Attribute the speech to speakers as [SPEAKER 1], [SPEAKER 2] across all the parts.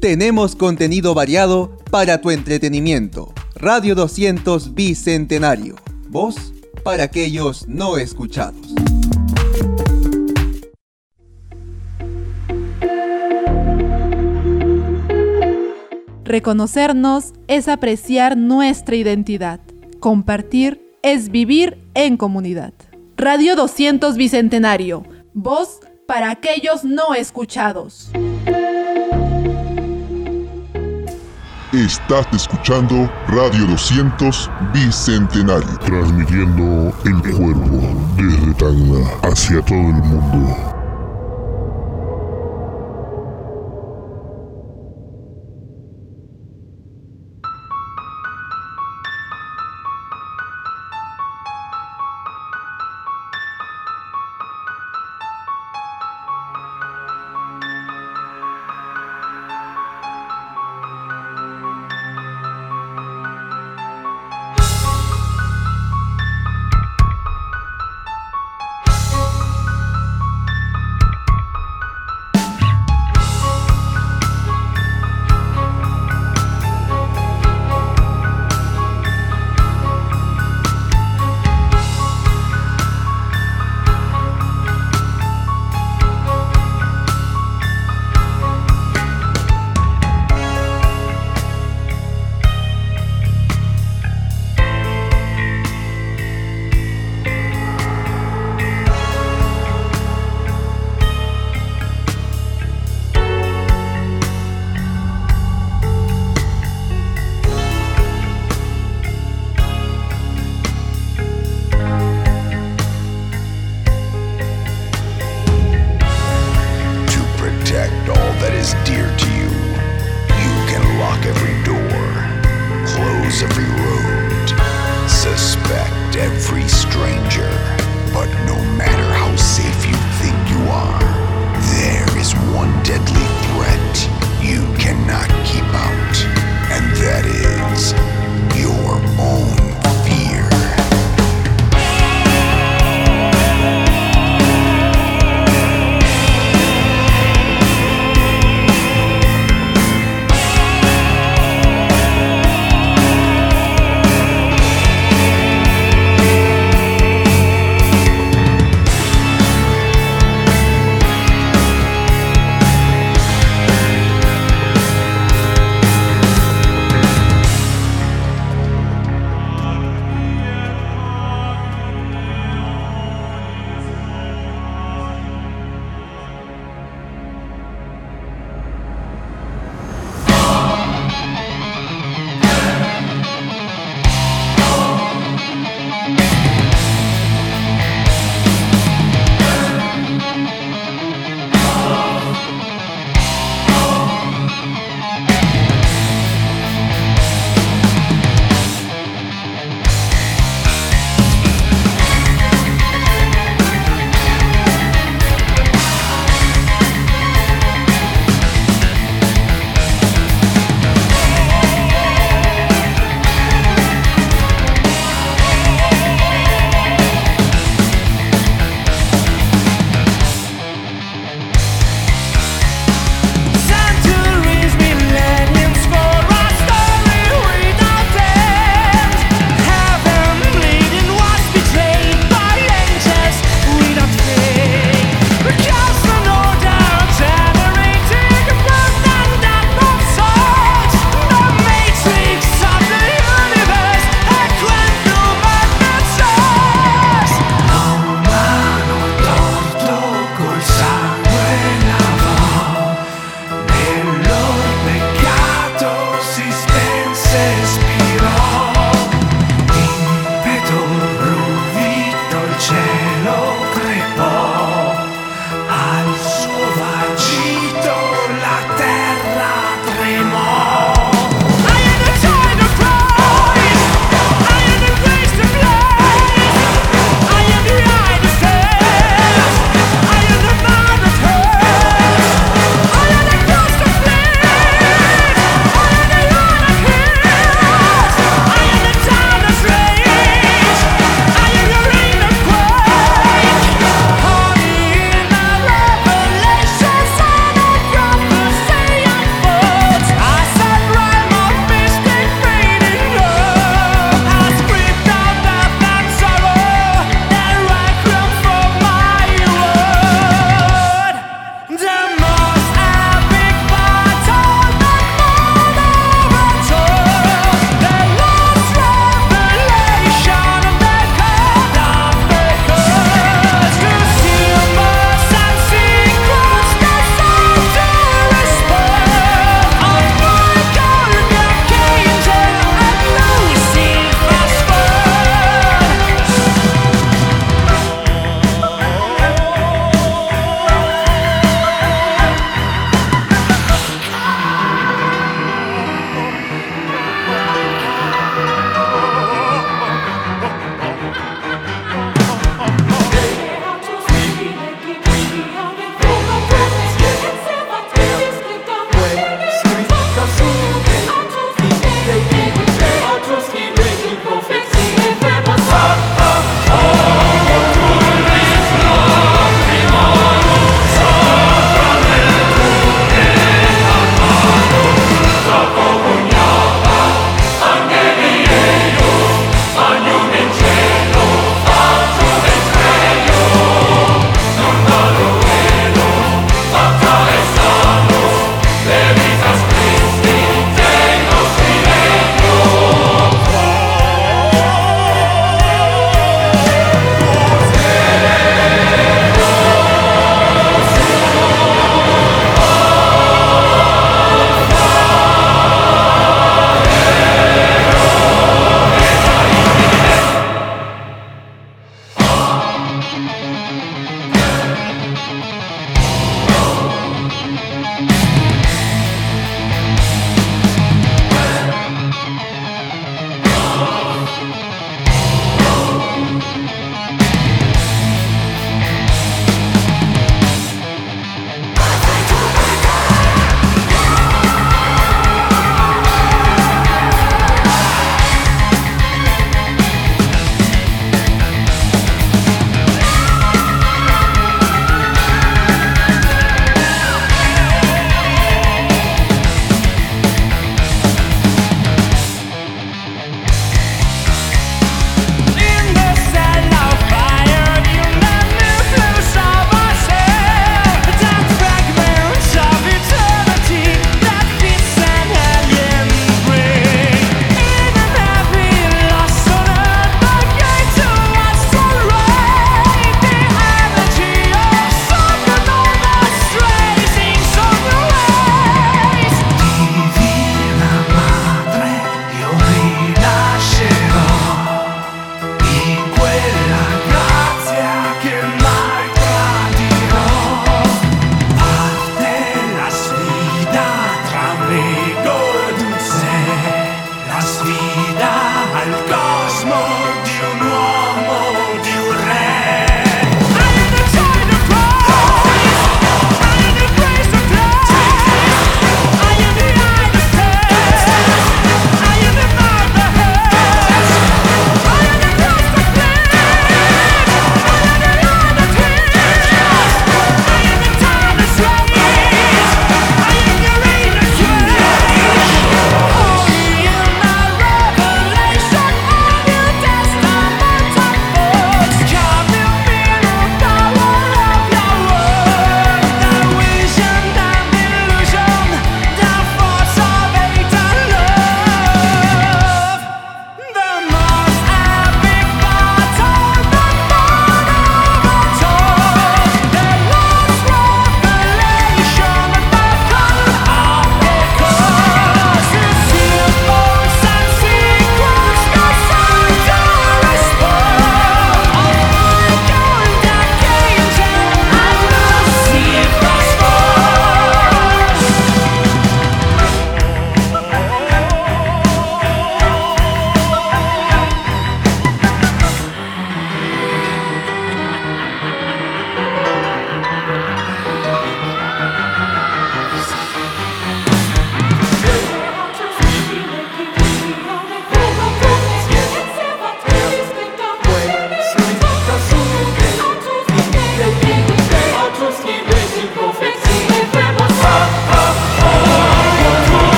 [SPEAKER 1] Tenemos contenido variado para tu entretenimiento. Radio 200 Bicentenario. Voz para aquellos no escuchados.
[SPEAKER 2] Reconocernos es apreciar nuestra identidad. Compartir es vivir en comunidad. Radio 200 Bicentenario. Voz para aquellos no escuchados.
[SPEAKER 3] Estás escuchando Radio 200 Bicentenario. Transmitiendo el cuerpo desde Tacna hacia todo el mundo.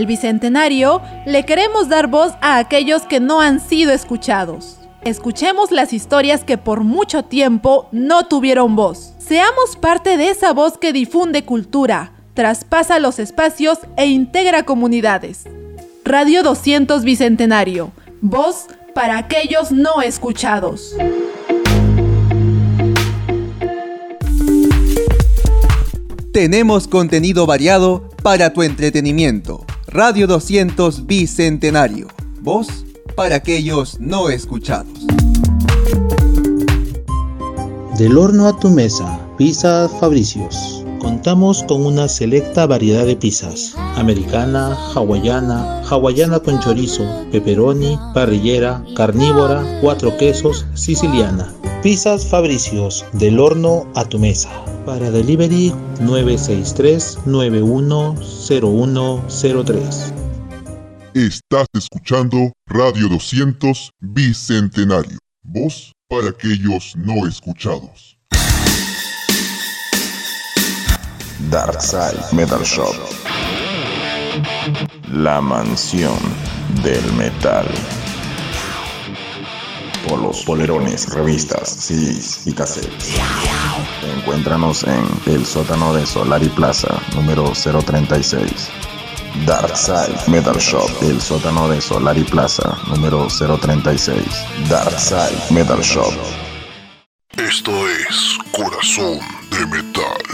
[SPEAKER 2] El Bicentenario le queremos dar voz a aquellos que no han sido escuchados. Escuchemos las historias que por mucho tiempo no tuvieron voz. Seamos parte de esa voz que difunde cultura, traspasa los espacios e integra comunidades. Radio 200 Bicentenario. Voz para aquellos no escuchados.
[SPEAKER 1] Tenemos contenido variado para tu entretenimiento. Radio 200 Bicentenario. Voz para aquellos no escuchados.
[SPEAKER 4] Del horno a tu mesa, Pizzas Fabricios. Contamos con una selecta variedad de pizzas. Americana, hawaiana, hawaiana con chorizo, pepperoni, parrillera, carnívora, cuatro quesos, siciliana. Pizzas Fabricios, del horno a tu mesa. Para delivery 963-910103.
[SPEAKER 5] Estás escuchando Radio 200 Bicentenario. Voz para aquellos no escuchados.
[SPEAKER 6] Darkside Metal Shop. La mansión del metal. Polos, polerones, revistas, CDs y cassettes. Encuéntranos en el sótano de Solari Plaza, número 036. Darkside Metal Shop, el sótano de Solari Plaza, número 036. Darkside Metal Shop.
[SPEAKER 5] Esto es Corazón de Metal.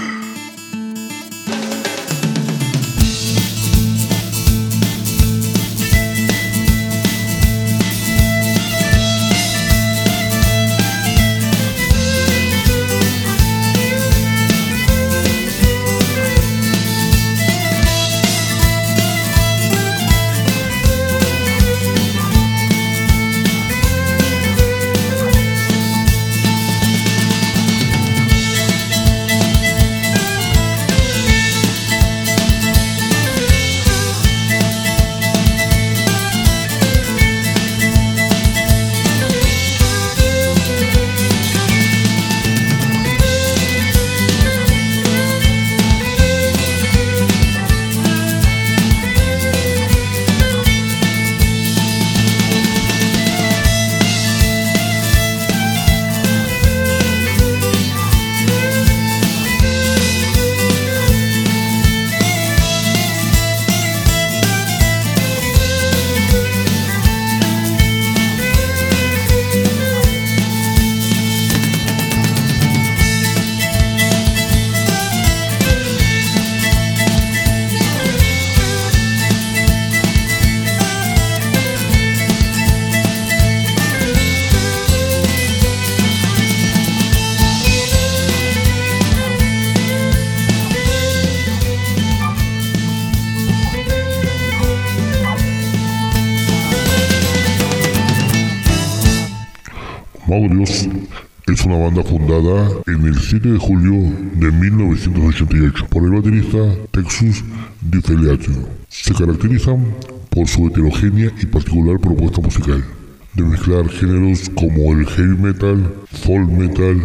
[SPEAKER 5] Fundada en el 7 de julio de 1988 por el baterista Texus Di Feliatio. Se caracterizan por su heterogénea y particular propuesta musical, de mezclar géneros como el heavy metal, folk metal,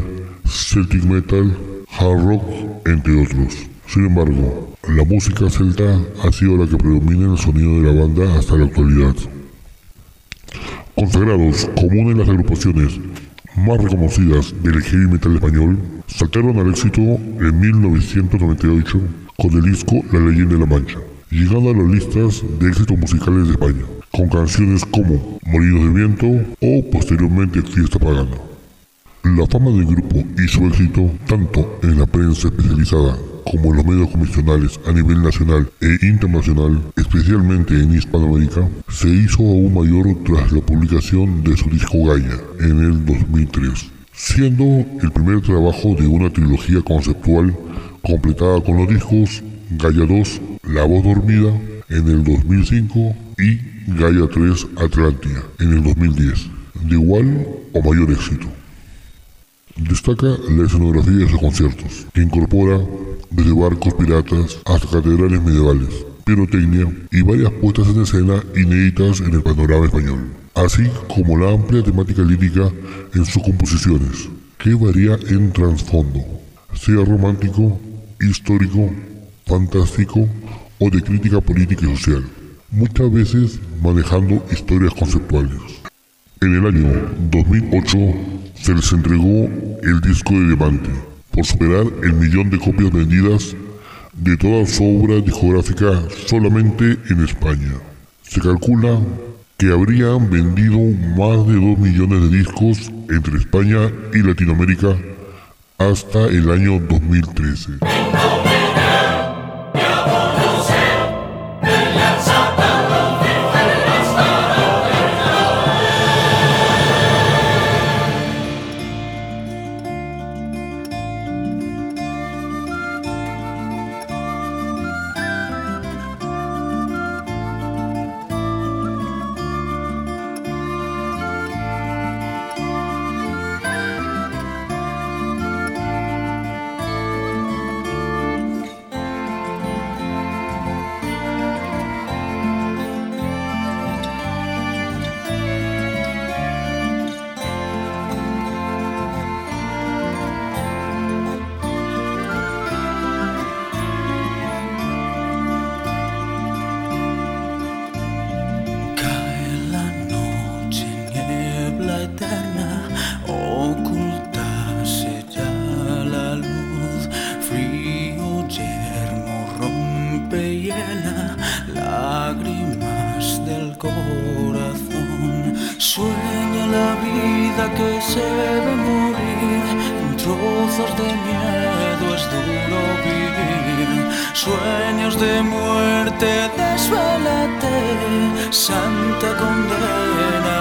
[SPEAKER 5] celtic metal, hard rock, entre otros. Sin embargo, la música celta ha sido la que predomina en el sonido de la banda hasta la actualidad. Consagrados como una las agrupaciones más reconocidas del heavy metal español, saltaron al éxito en 1998 con el disco La leyenda de la Mancha, llegando a las listas de éxitos musicales de España, con canciones como Molinos de Viento o posteriormente Fiesta Pagana. La fama del grupo y su éxito, tanto en la prensa especializada como en los medios convencionales a nivel nacional e internacional, especialmente en Hispanoamérica, se hizo aún mayor tras la publicación de su disco Gaia en el 2003, siendo el primer trabajo de una trilogía conceptual completada con los discos Gaia 2, La Voz Dormida en el 2005 y Gaia 3 Atlantia en el 2010, de igual o mayor éxito. Destaca la escenografía de sus conciertos, que incorpora desde barcos piratas hasta catedrales medievales, pirotecnia y varias puestas en escena inéditas en el panorama español, así como la amplia temática lírica en sus composiciones, que varía en trasfondo, sea romántico, histórico, fantástico o de crítica política y social, muchas veces manejando historias conceptuales. En el año 2008 se les entregó el disco de diamante por superar el millón de copias vendidas de toda su obra discográfica solamente en España. Se calcula que habrían vendido más de 2 millones de discos entre España y Latinoamérica hasta el año 2013.
[SPEAKER 7] Corazón. Sueña la vida que se ve morir, en trozos de miedo es duro vivir, sueños de muerte, desvélate, santa condena,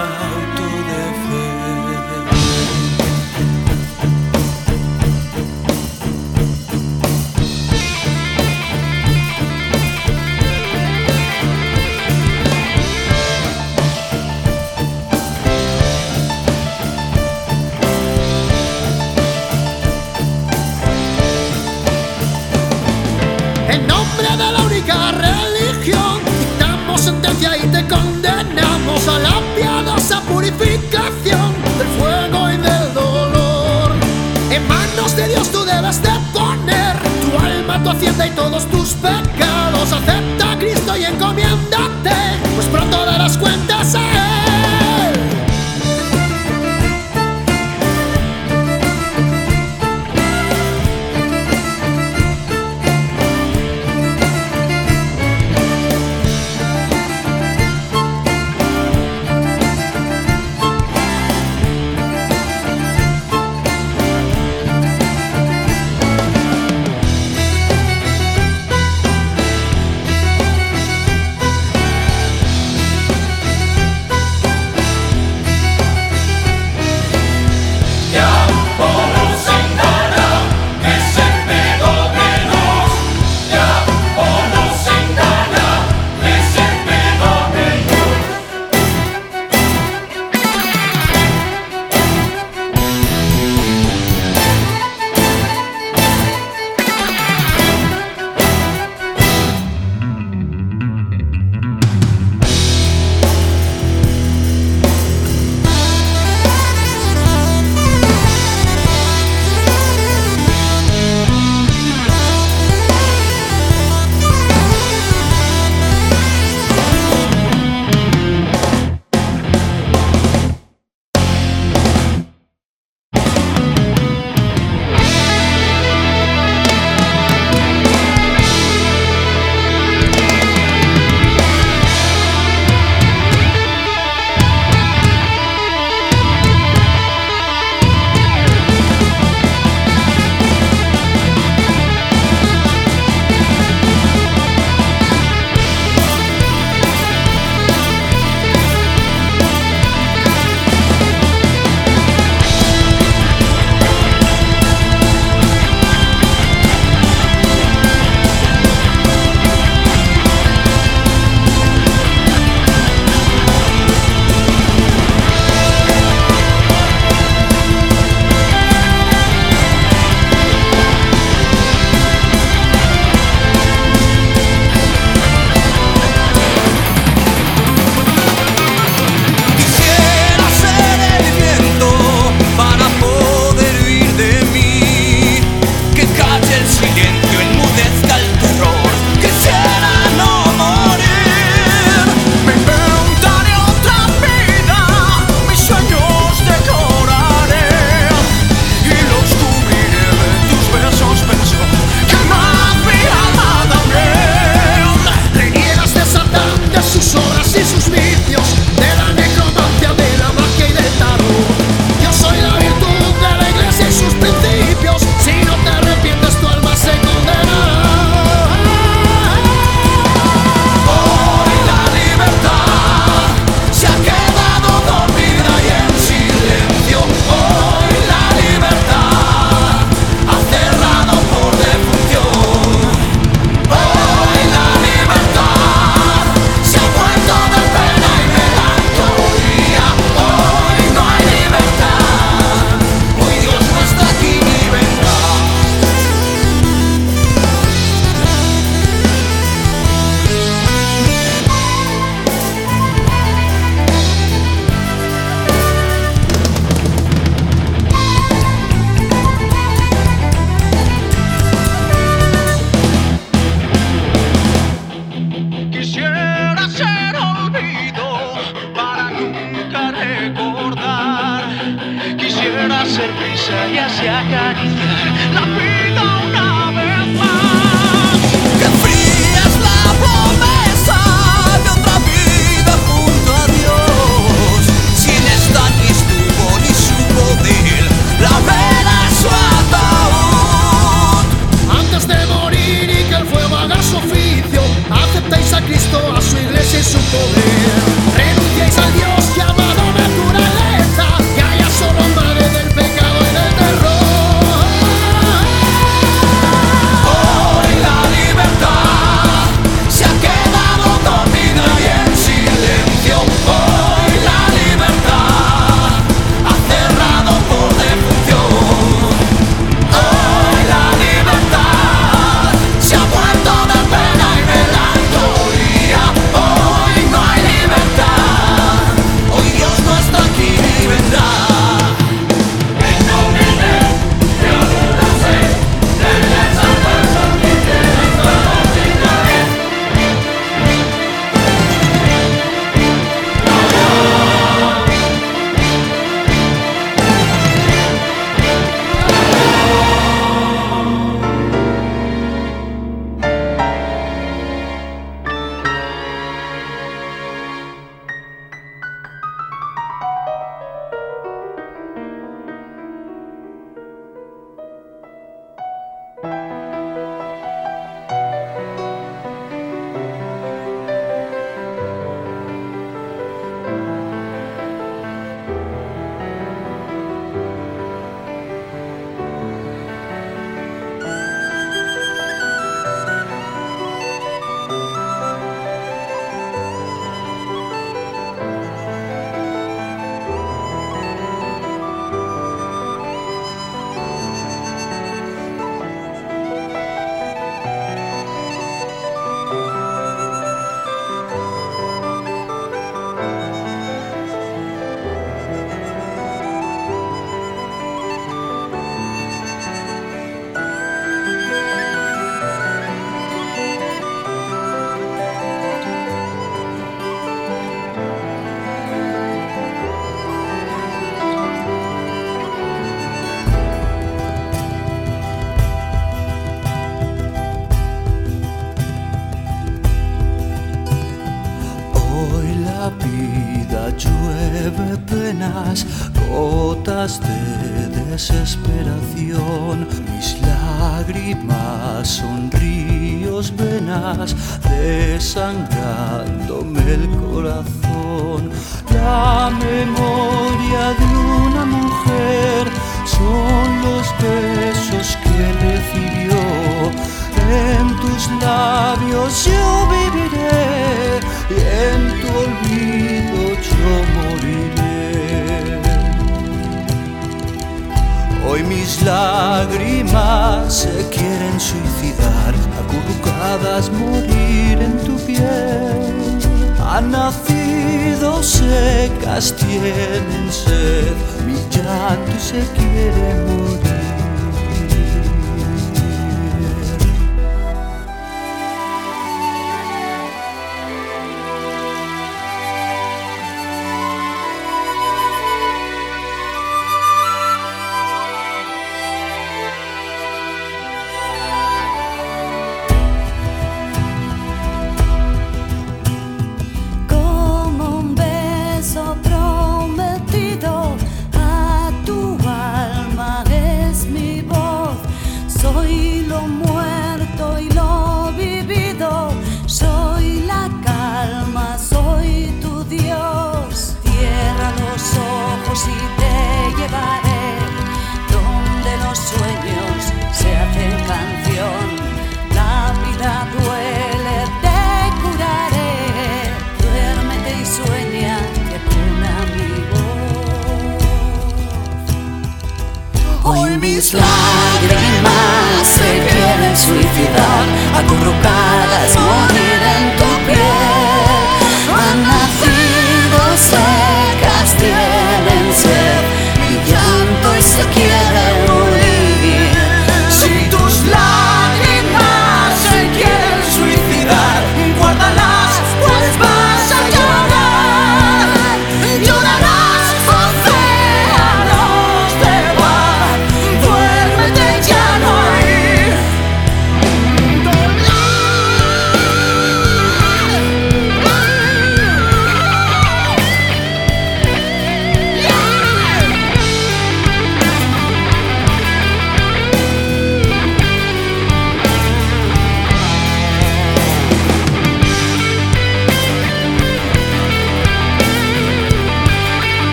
[SPEAKER 8] y todos tus pecados. Acepta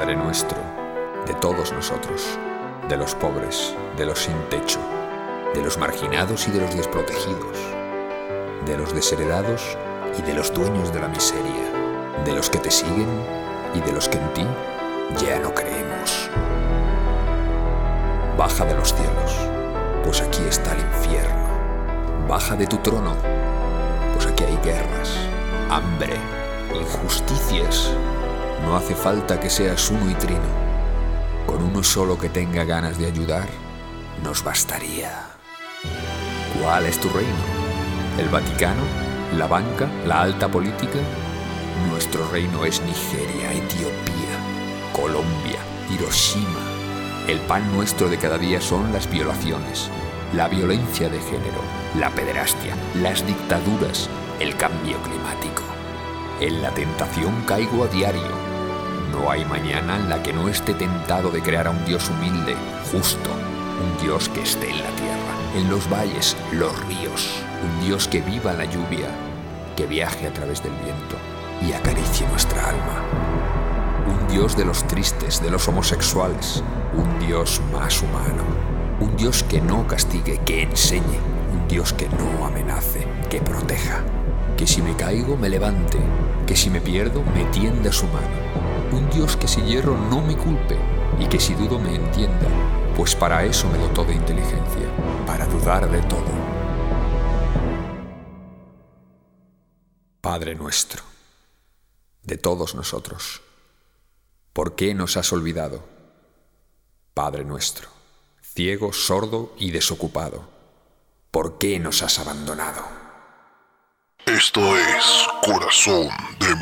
[SPEAKER 9] Padre nuestro, de todos nosotros, de los pobres, de los sin techo, de los marginados y de los desprotegidos, de los desheredados y de los dueños de la miseria, de los que te siguen y de los que en ti ya no creemos. Baja de los cielos, pues aquí está el infierno. Baja de tu trono, pues aquí hay guerras, hambre, injusticias. No hace falta que seas uno y trino. Con uno solo que tenga ganas de ayudar, nos bastaría. ¿Cuál es tu reino? ¿El Vaticano? ¿La banca? ¿La alta política? Nuestro reino es Nigeria, Etiopía, Colombia, Hiroshima. El pan nuestro de cada día son las violaciones, la violencia de género, la pederastia, las dictaduras, el cambio climático. En la tentación caigo a diario. No hay mañana en la que no esté tentado de crear a un Dios humilde, justo, un Dios que esté en la tierra, en los valles, los ríos, un Dios que viva la lluvia, que viaje a través del viento y acaricie nuestra alma. Un Dios de los tristes, de los homosexuales, un Dios más humano, un Dios que no castigue, que enseñe, un Dios que no amenace, que proteja, que si me caigo me levante, que si me pierdo me tienda su mano, un Dios que si hierro no me culpe y que si dudo me entienda, pues para eso me dotó de inteligencia, para dudar de todo. Padre nuestro, de todos nosotros, ¿por qué nos has olvidado? Padre nuestro, ciego, sordo y desocupado, ¿por qué nos has abandonado?
[SPEAKER 5] Esto es Corazón de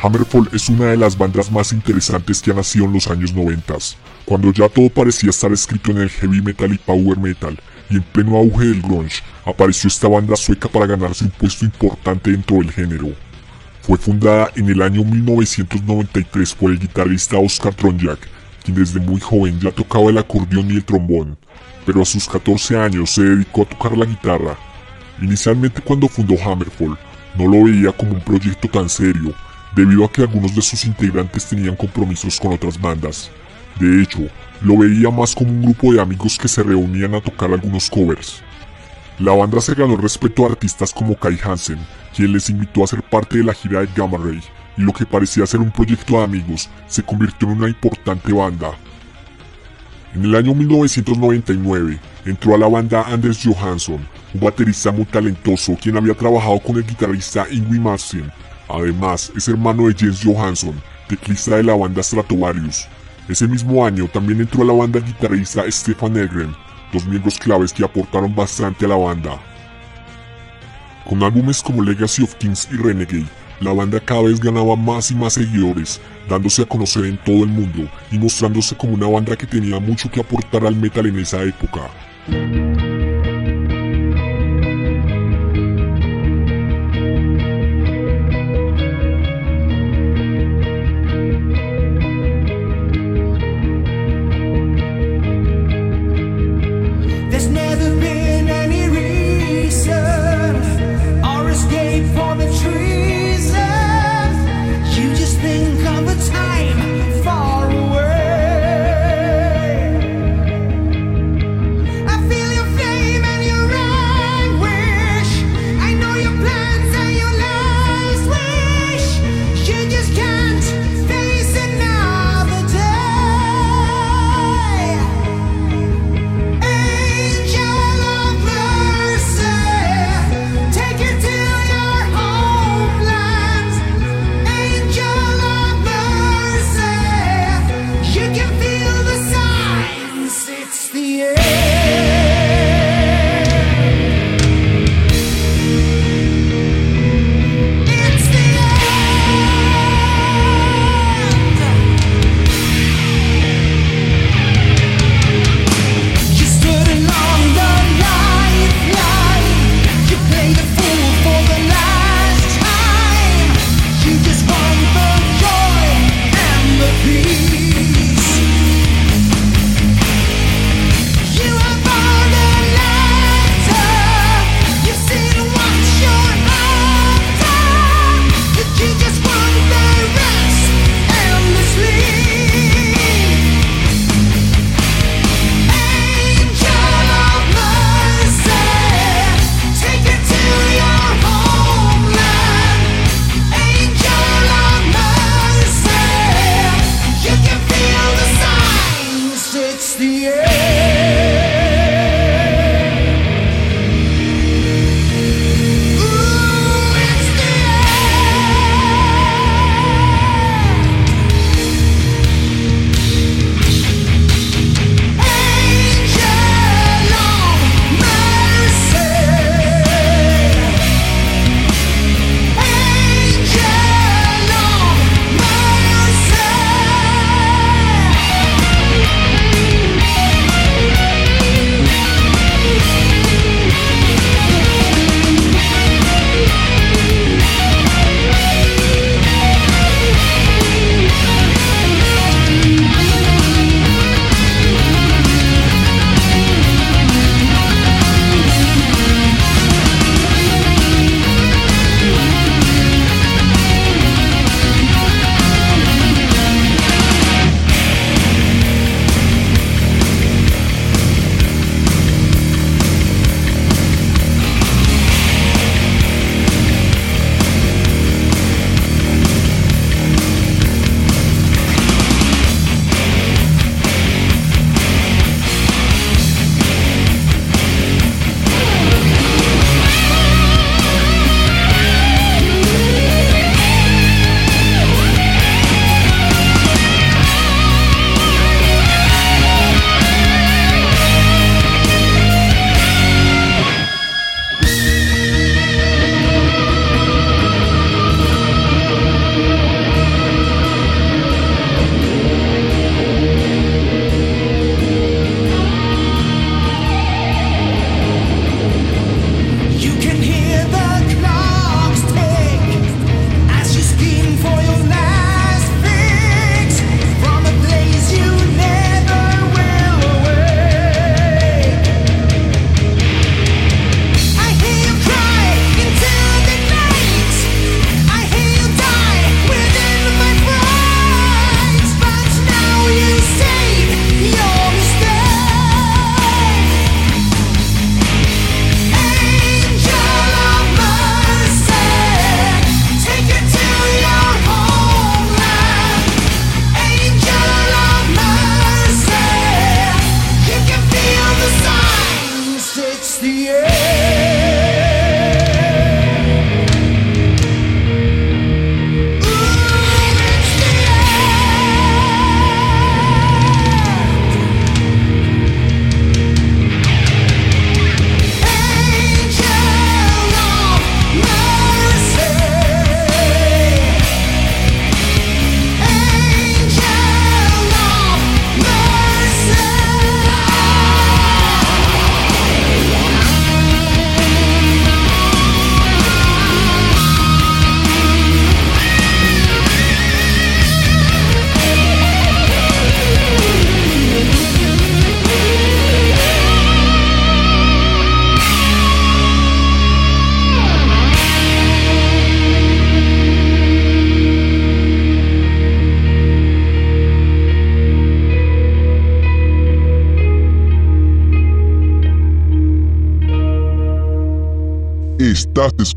[SPEAKER 10] Hammerfall es una de las bandas más interesantes que ha nacido en los años 90, cuando ya todo parecía estar escrito en el heavy metal y power metal, y en pleno auge del grunge, apareció esta banda sueca para ganarse un puesto importante dentro del género. Fue fundada en el año 1993 por el guitarrista Oscar Tronjak, quien desde muy joven ya tocaba el acordeón y el trombón, pero a sus 14 años se dedicó a tocar la guitarra. Inicialmente cuando fundó Hammerfall, no lo veía como un proyecto tan serio, debido a que algunos de sus integrantes tenían compromisos con otras bandas. De hecho, lo veía más como un grupo de amigos que se reunían a tocar algunos covers. La banda se ganó el respeto a artistas como Kai Hansen, quien les invitó a ser parte de la gira de Gamma Ray, y lo que parecía ser un proyecto de amigos se convirtió en una importante banda. En el año 1999 entró a la banda Anders Johansson, un baterista muy talentoso quien había trabajado con el guitarrista Ingrid Martin. Además, es hermano de Jens Johansson, teclista de la banda Stratovarius. Ese mismo año también entró a la banda el guitarrista Stefan Egren, dos miembros claves que aportaron bastante a la banda. Con álbumes como Legacy of Kings y Renegade, la banda cada vez ganaba más y más seguidores, dándose a conocer en todo el mundo y mostrándose como una banda que tenía mucho que aportar al metal en esa época.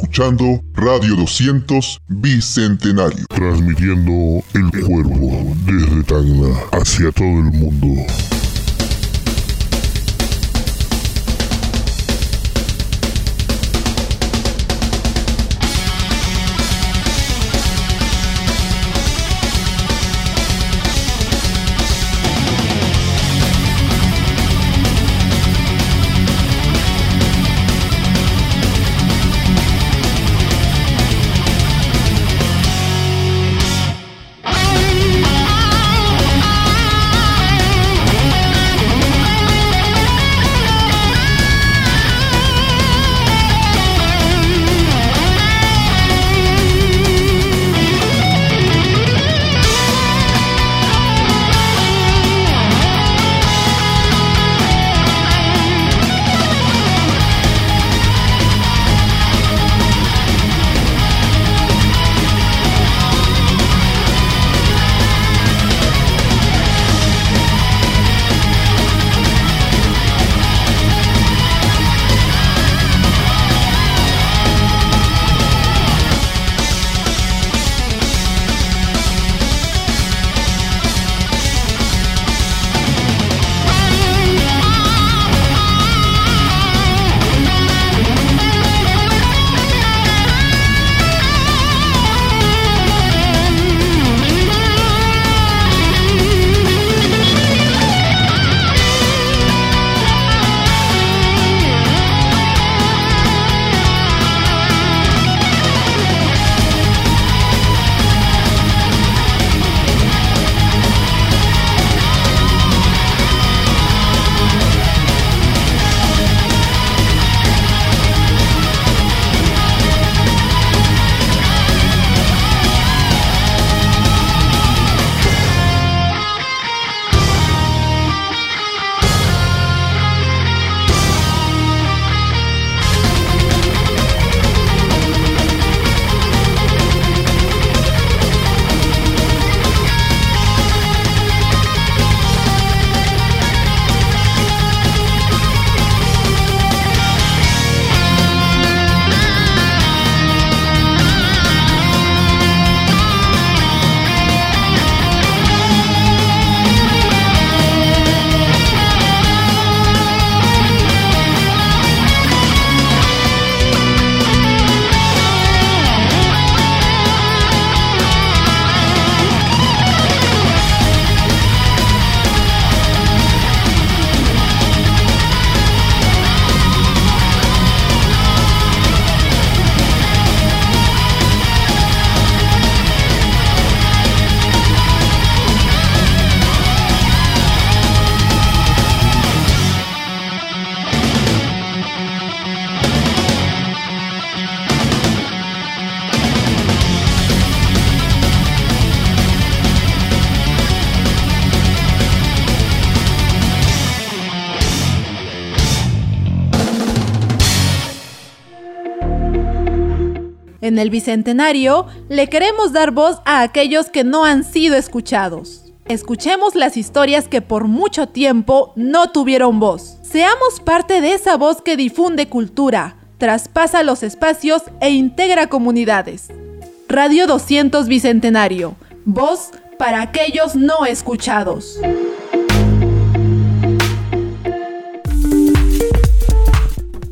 [SPEAKER 5] Escuchando Radio 200 Bicentenario, transmitiendo el cuervo desde Tacna hacia todo el mundo.
[SPEAKER 2] El Bicentenario le queremos dar voz a aquellos que no han sido escuchados. Escuchemos las historias que por mucho tiempo no tuvieron voz. Seamos parte de esa voz que difunde cultura, traspasa los espacios e integra comunidades. Radio 200 Bicentenario. Voz para aquellos no escuchados.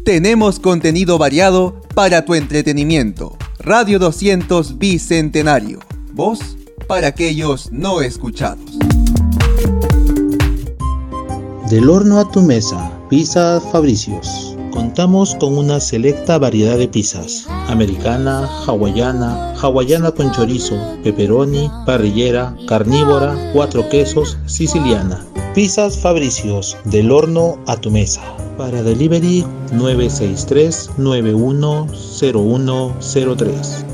[SPEAKER 1] Tenemos contenido variado para tu entretenimiento. Radio 200 Bicentenario. Voz para aquellos no escuchados.
[SPEAKER 4] Del horno a tu mesa, Pizzas Fabricios. Contamos con una selecta variedad de pizzas. Americana, hawaiana, hawaiana con chorizo, pepperoni, parrillera, carnívora, cuatro quesos, siciliana. Pizzas Fabricios, del horno a tu mesa. Para delivery 963-910103.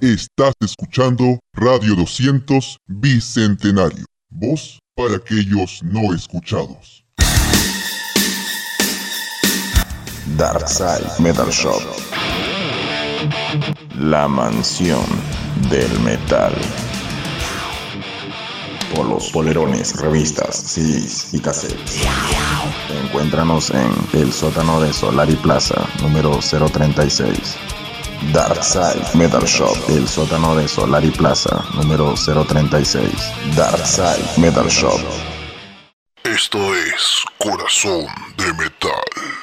[SPEAKER 5] Estás escuchando Radio 200 Bicentenario. Voz para aquellos no escuchados.
[SPEAKER 6] Darkside Metal Shop. La mansión del metal. Polos, polerones, revistas, CDs y cassettes. Encuéntranos en el sótano de Solari Plaza, número 036. Darkside Metal Shop, el sótano de Solari Plaza, número 036. Darkside Metal Shop.
[SPEAKER 5] Esto es Corazón de Metal.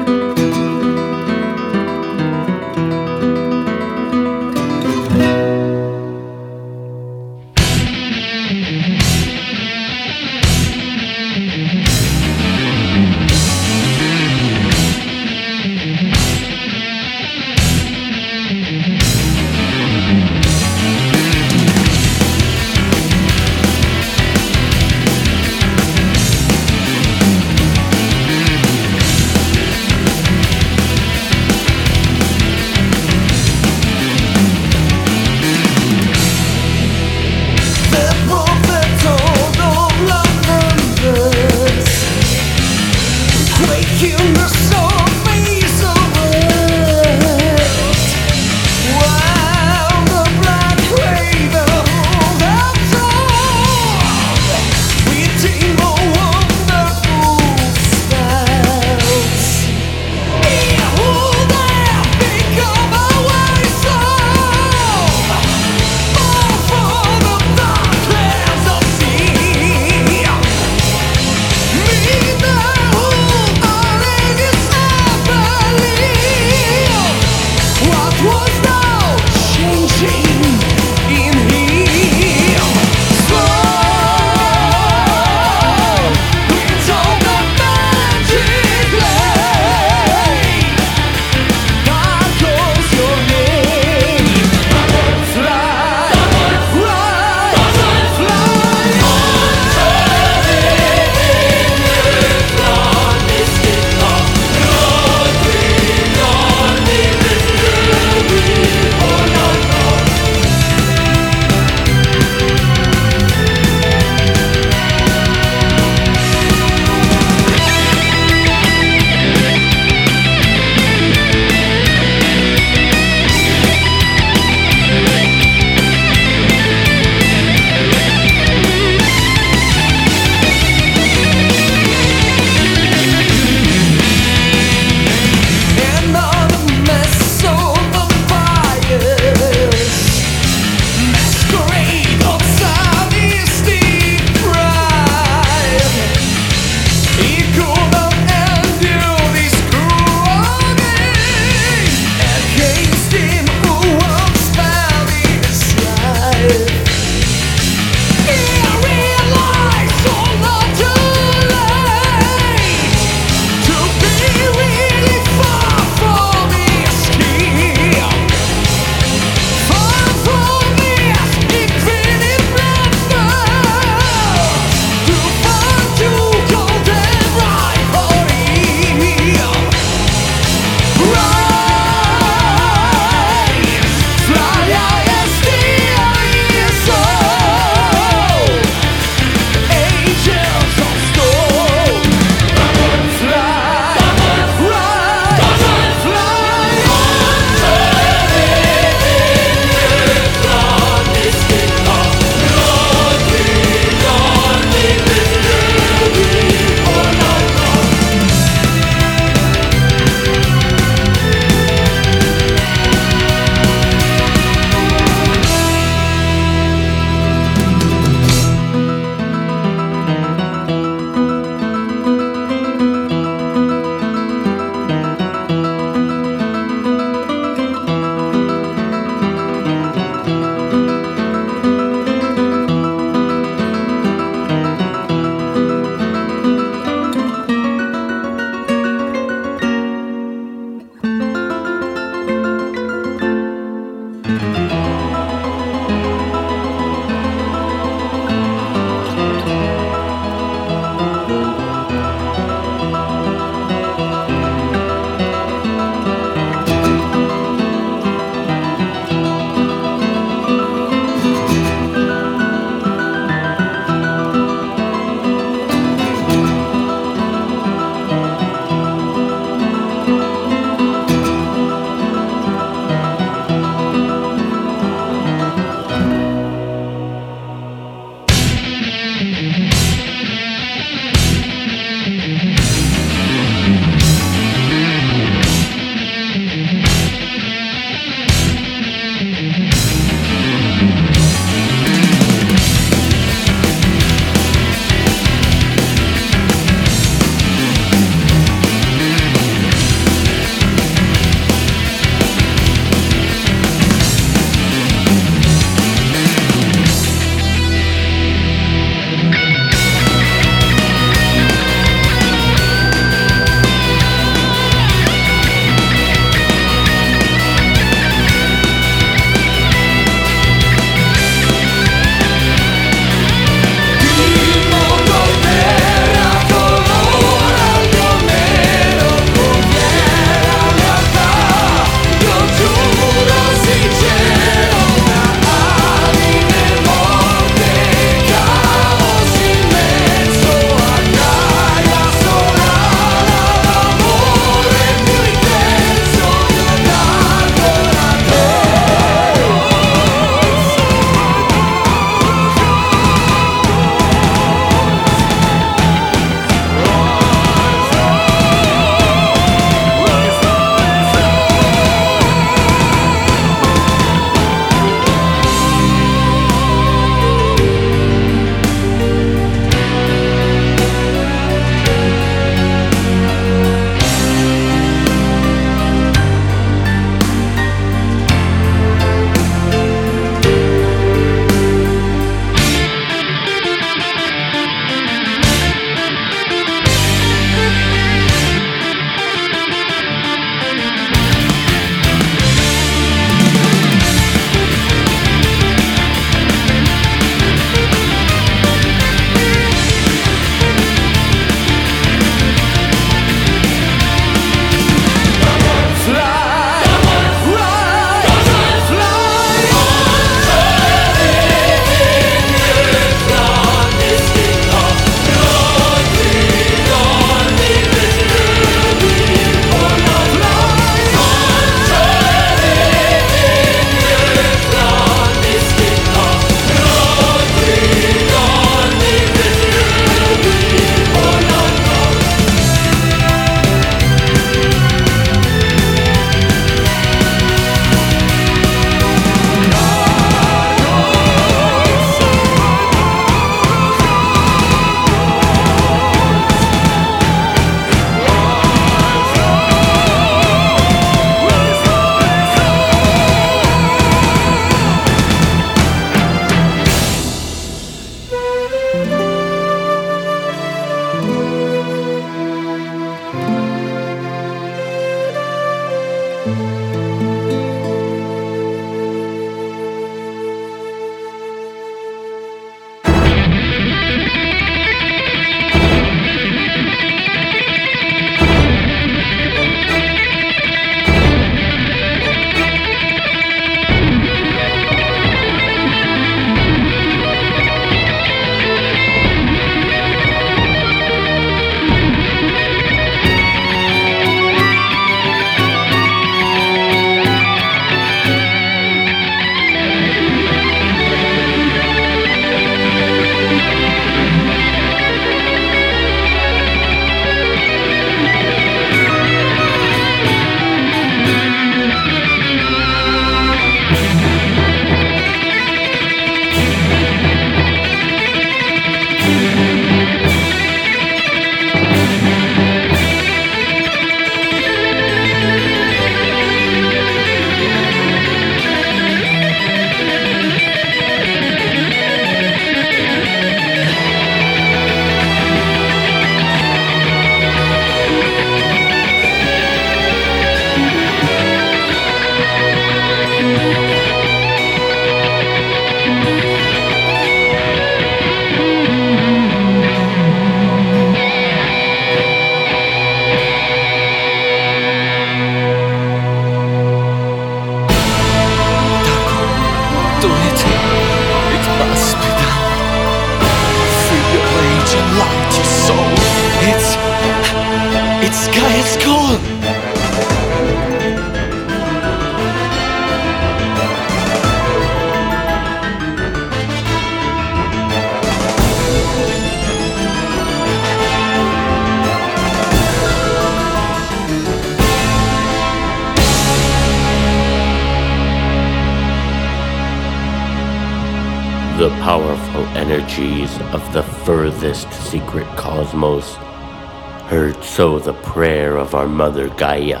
[SPEAKER 11] So the prayer of our mother Gaia,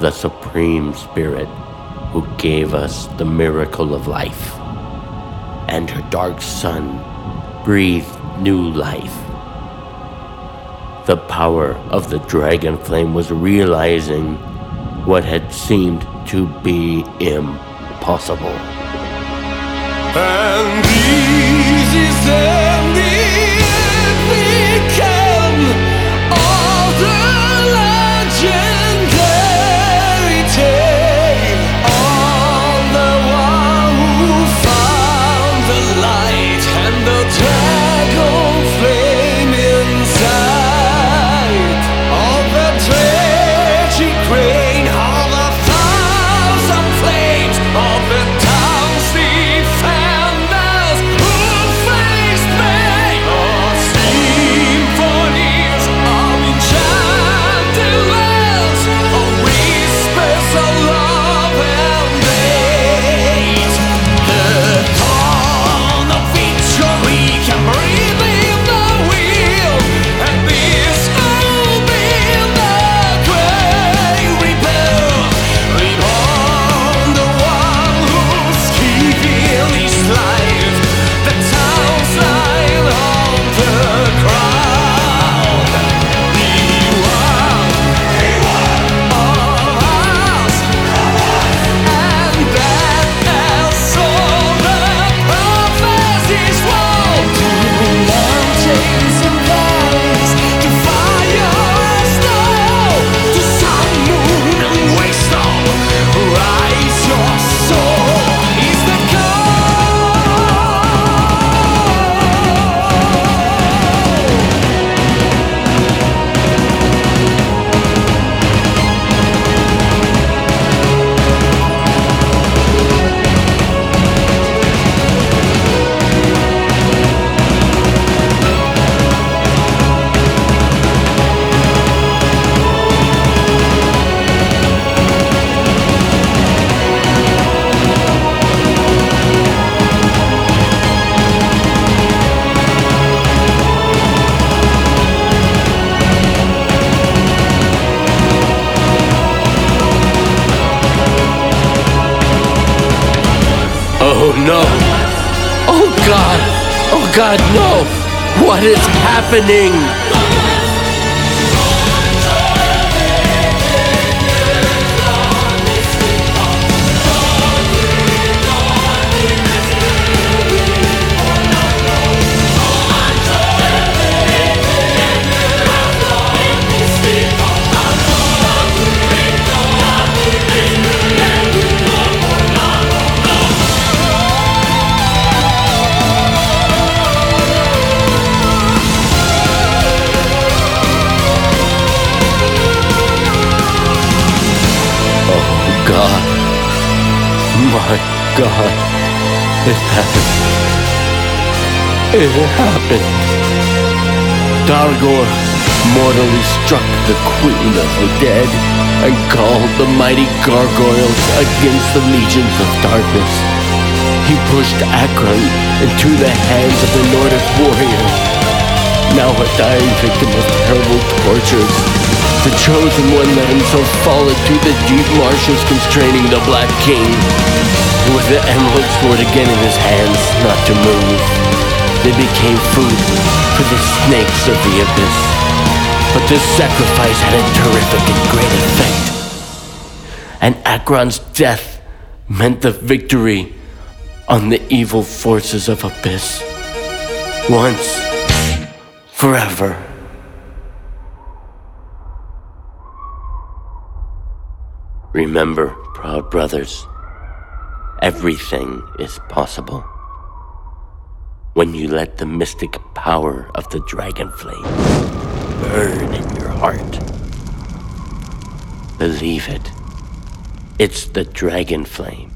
[SPEAKER 11] the supreme spirit who gave us the miracle of life, and her dark sun breathed new life. The power of the dragon flame was realizing what had seemed to be impossible.
[SPEAKER 12] And
[SPEAKER 11] mortally struck the Queen of the Dead and called the mighty gargoyles against the legions of darkness. He pushed Akron into the hands of the Nordic warrior. Now a dying victim of terrible tortures, the chosen one let himself fall into the deep marshes constraining the Black King. With the emerald sword again in his hands, not to move, they became food for the snakes of the abyss. But this sacrifice had a terrific and great effect. And Akron's death meant the victory on the evil forces of Abyss. Once, forever. Remember, proud brothers, everything is possible when you let the mystic power of the dragon flame burn in your heart. Believe it. It's the dragon flame.